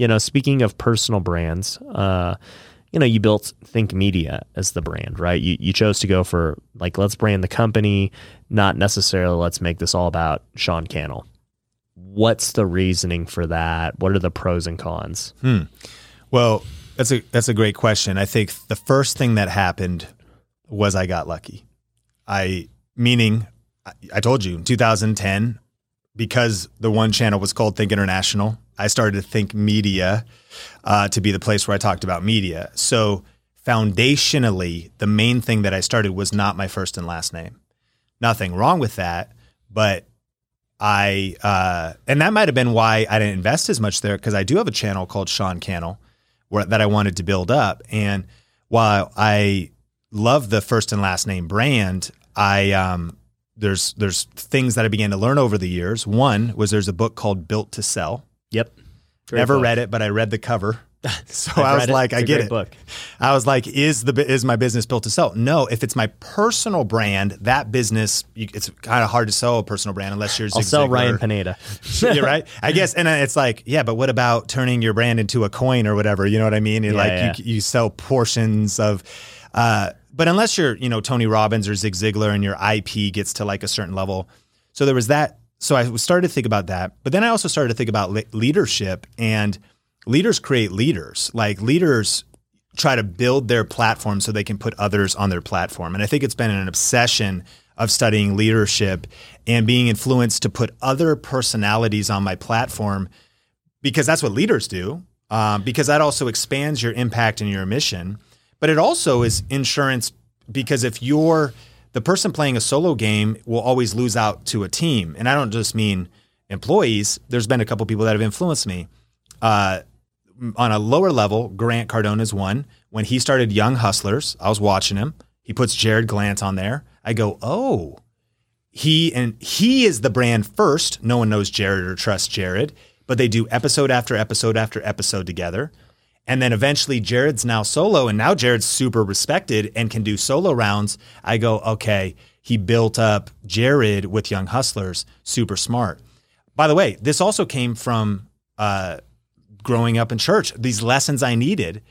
you know, speaking of personal brands, uh, you know, you built Think Media as the brand, right? You you chose to go for like let's brand the company, not necessarily let's make this all about Sean Cannell. What's the reasoning for that? What are the pros and cons? Hmm. Well, that's a that's a great question. I think the first thing that happened was I got lucky. I meaning I, I told you in 2010 because the one channel was called Think International. I started to think media uh, to be the place where I talked about media. So foundationally, the main thing that I started was not my first and last name. Nothing wrong with that, but I uh, and that might have been why I didn't invest as much there because I do have a channel called Sean Cannell where, that I wanted to build up. And while I love the first and last name brand, I um, there's there's things that I began to learn over the years. One was there's a book called Built to Sell. Yep. Great Never book. read it, but I read the cover. So I was like, I get it. Book. I was like, is the is my business built to sell? No, if it's my personal brand, that business you, it's kind of hard to sell a personal brand unless you're. I'll sell Ryan Pineda. you're right. I guess, and it's like, yeah, but what about turning your brand into a coin or whatever? You know what I mean? Yeah, like yeah. You, you sell portions of. Uh, but unless you're, you know, Tony Robbins or Zig Ziglar and your IP gets to like a certain level. So there was that. So I started to think about that. But then I also started to think about le- leadership and leaders create leaders. Like leaders try to build their platform so they can put others on their platform. And I think it's been an obsession of studying leadership and being influenced to put other personalities on my platform because that's what leaders do. Um, because that also expands your impact and your mission. But it also is insurance because if you're the person playing a solo game will always lose out to a team. And I don't just mean employees. There's been a couple people that have influenced me. Uh, on a lower level, Grant Cardone is one. When he started Young Hustlers, I was watching him. He puts Jared Glandt on there. I go, oh, he and he is the brand first. No one knows Jared or trusts Jared, but they do episode after episode after episode together. And then eventually Jared's now solo, and now Jared's super respected and can do solo rounds. I go, okay, he built up Jared with Young Hustlers, super smart. By the way, this also came from uh, growing up in church, these lessons I needed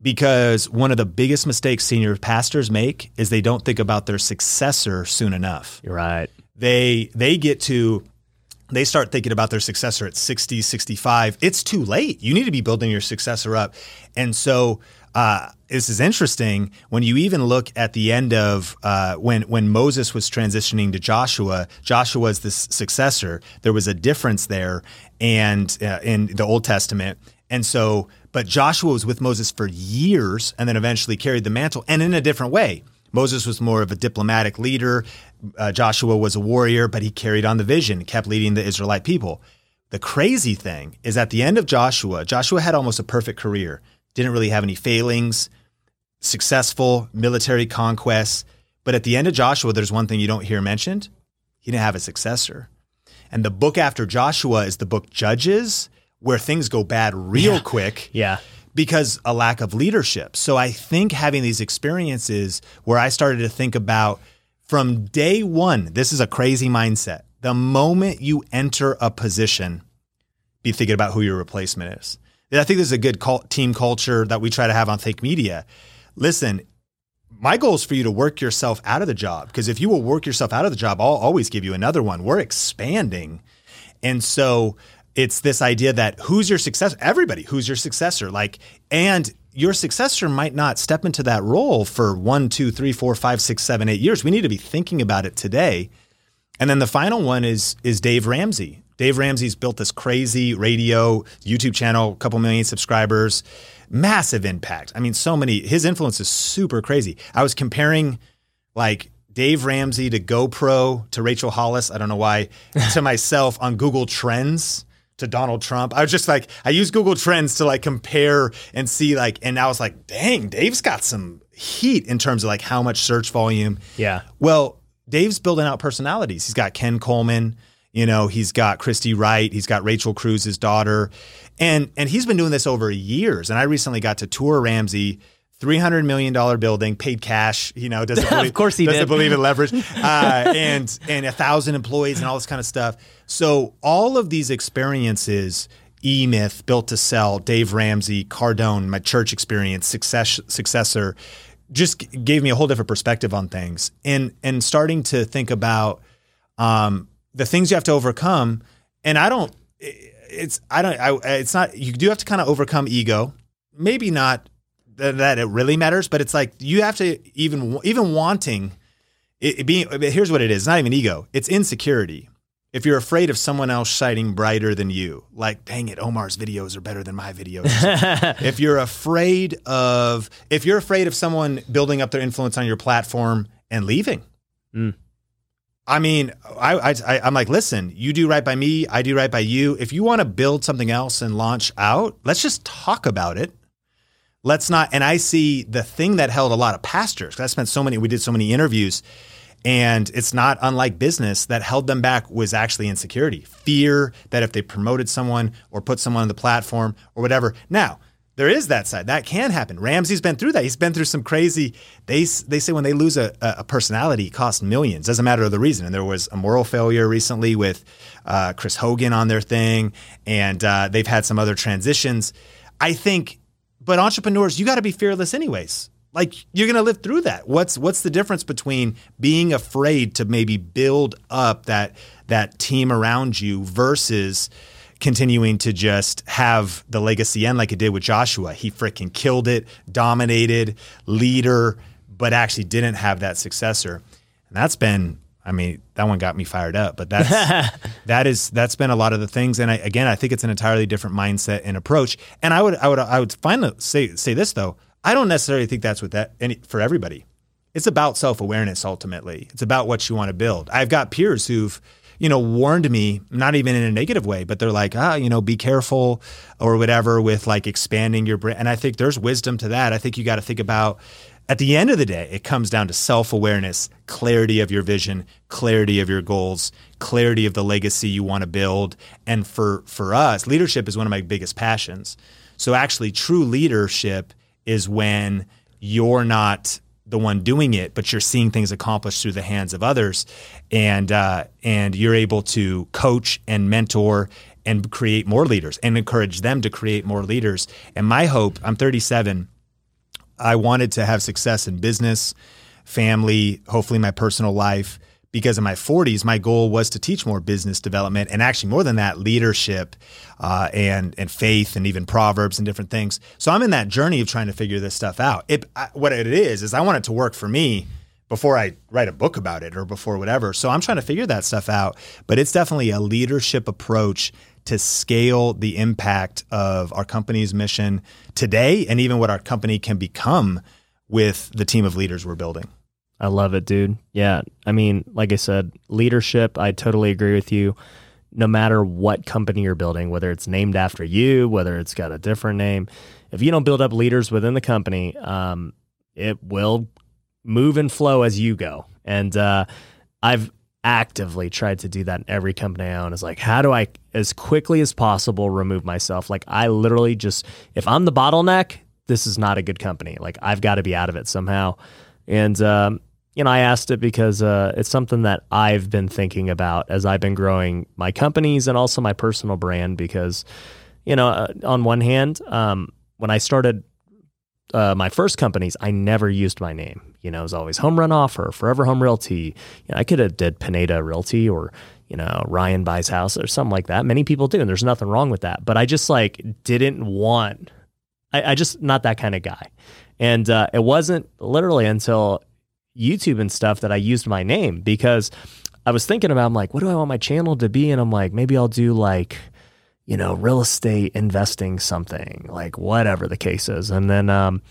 because one of the biggest mistakes senior pastors make is they don't think about their successor soon enough. You're right. They they get to they start thinking about their successor at 60, 65. It's too late. You need to be building your successor up. And so uh, this is interesting when you even look at the end of uh, when when Moses was transitioning to Joshua. Joshua was the successor. There was a difference there, and uh, in the Old Testament, and so but Joshua was with Moses for years, and then eventually carried the mantle, and in a different way. Moses was more of a diplomatic leader. Uh, Joshua was a warrior, but he carried on the vision, kept leading the Israelite people. The crazy thing is at the end of Joshua, Joshua had almost a perfect career didn't really have any failings, successful military conquests. But at the end of Joshua, there's one thing you don't hear mentioned. He didn't have a successor. And the book after Joshua is the book Judges, where things go bad real yeah. quick. Yeah. Because a lack of leadership. So I think having these experiences where I started to think about from day one, this is a crazy mindset. The moment you enter a position, be thinking about who your replacement is. I think this is a good team culture that we try to have on Think Media. Listen, my goal is for you to work yourself out of the job because if you will work yourself out of the job, I'll always give you another one. We're expanding. And so it's this idea that who's your successor? Everybody, who's your successor? Like, and your successor might not step into that role for one, two, three, four, five, six, seven, eight years. We need to be thinking about it today. And then the final one is is Dave Ramsey. Dave Ramsey's built this crazy radio YouTube channel, a couple million subscribers, massive impact. I mean, so many. His influence is super crazy. I was comparing like Dave Ramsey to GoPro to Rachel Hollis. I don't know why to myself on Google Trends to Donald Trump. I was just like, I use Google Trends to like compare and see like, and I was like, dang, Dave's got some heat in terms of like how much search volume. Yeah. Well, Dave's building out personalities. He's got Ken Coleman. You know, he's got Christy Wright, he's got Rachel Cruz's daughter, and and he's been doing this over years. And I recently got to tour Ramsey. Three hundred million dollar building, paid cash. You know, doesn't believe, of course he doesn't did. believe in leverage, uh, and and a thousand employees and all this kind of stuff. So all of these experiences, E Myth, Built to Sell, Dave Ramsey, Cardone, my church experience, success, successor, just gave me a whole different perspective on things. And and starting to think about um, the things you have to overcome. And I don't, it's I don't, I, it's not. You do have to kind of overcome ego. Maybe not that, that it really matters, but it's like you have to even even wanting it, it being. Here's what it is. It's not even ego. It's insecurity if you're afraid of someone else shining brighter than you, like, dang it, Omar's videos are better than my videos. if you're afraid of, if you're afraid of someone building up their influence on your platform and leaving, mm. I mean, I, I, I'm like, listen, you do right by me, I do right by you. If you want to build something else and launch out, let's just talk about it. Let's not. And I see the thing that held a lot of pastors. I spent so many, we did so many interviews and it's not unlike business that held them back was actually insecurity, fear that if they promoted someone or put someone on the platform or whatever. Now, there is that side that can happen. Ramsey's been through that. He's been through some crazy. They they say when they lose a, a personality, it costs millions. Doesn't matter the reason. And there was a moral failure recently with uh, Chris Hogan on their thing, and uh, they've had some other transitions. I think, but entrepreneurs, you got to be fearless anyways. Like you're going to live through that. What's what's the difference between being afraid to maybe build up that that team around you versus continuing to just have the legacy end like it did with Joshua? He freaking killed it dominated leader but actually didn't have that successor. And that's been I mean, that one got me fired up, but that's that is that's been a lot of the things. And I, again, I think it's an entirely different mindset and approach. And I would I would I would finally say say this though. I don't necessarily think that's what that any for everybody. It's about self awareness ultimately. It's about what you want to build. I've got peers who've you know warned me, not even in a negative way, but they're like, ah, you know, be careful or whatever with like expanding your brand. And I think there's wisdom to that. I think you got to think about at the end of the day, it comes down to self awareness, clarity of your vision, clarity of your goals, clarity of the legacy you want to build. And for, for us, leadership is one of my biggest passions. So, actually, true leadership is when you're not the one doing it, but you're seeing things accomplished through the hands of others, and uh, and you're able to coach and mentor and create more leaders and encourage them to create more leaders. And my hope, I'm 37, I wanted to have success in business, family, hopefully my personal life, because in my 40s, my goal was to teach more business development and actually more than that, leadership uh, and and faith and even proverbs and different things. So I'm in that journey of trying to figure this stuff out. It, I, what it is is I want it to work for me before I write a book about it or before whatever. So I'm trying to figure that stuff out. But it's definitely a leadership approach to scale the impact of our company's mission today and even what our company can become with the team of leaders we're building. I love it, dude. Yeah. I mean, like I said, leadership, I totally agree with you. No matter what company you're building, whether it's named after you, whether it's got a different name, if you don't build up leaders within the company, um, it will move and flow as you go. And uh, I've actively tried to do that in every company I own. Is like, how do I, as quickly as possible, remove myself? Like, I literally just, if I'm the bottleneck, this is not a good company. Like, I've got to be out of it somehow. And um, you know, I asked it because uh, it's something that I've been thinking about as I've been growing my companies and also my personal brand. Because, you know, uh, on one hand, um, when I started uh, my first companies, I never used my name. You know, it was always Home Run Offer, or Forever Home Realty. You know, I could have did Pineda Realty or you know Ryan buys house or something like that. Many people do, and there's nothing wrong with that. But I just like didn't want. I, I just not that kind of guy. And uh, it wasn't literally until YouTube and stuff that I used my name because I was thinking about, I'm like, what do I want my channel to be? And I'm like, maybe I'll do like, you know, real estate investing something, like whatever the case is. And then um,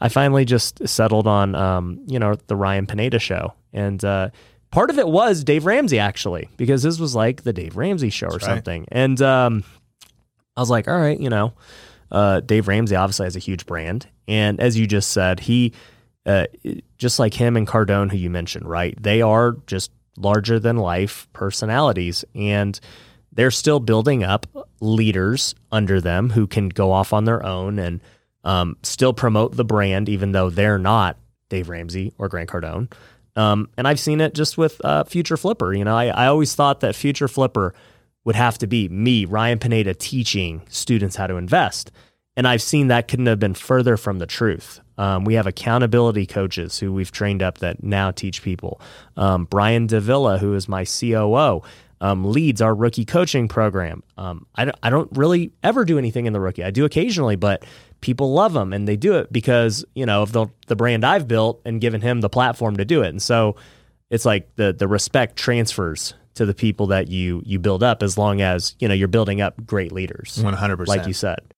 I finally just settled on, um, you know, the Ryan Pineda show. And uh, part of it was Dave Ramsey, actually, because this was like the Dave Ramsey show That's or right. something. And um, I was like, all right, you know, uh, Dave Ramsey obviously has a huge brand. And as you just said, he, uh, just like him and Cardone, who you mentioned, right? They are just larger than life personalities. And they're still building up leaders under them who can go off on their own and um, still promote the brand, even though they're not Dave Ramsey or Grant Cardone. Um, and I've seen it just with uh, Future Flipper. You know, I, I always thought that Future Flipper would have to be me, Ryan Pineda, teaching students how to invest. And I've seen that couldn't have been further from the truth. Um, we have accountability coaches who we've trained up that now teach people. Um, Brian Davila, who is my COO, um, leads our rookie coaching program. Um, I, don't, I don't really ever do anything in the rookie. I do occasionally, but people love them and they do it because, you know, of the, the brand I've built and given him the platform to do it. And so it's like the, the respect transfers to the people that you you build up as long as you know you're building up great leaders 100% like you said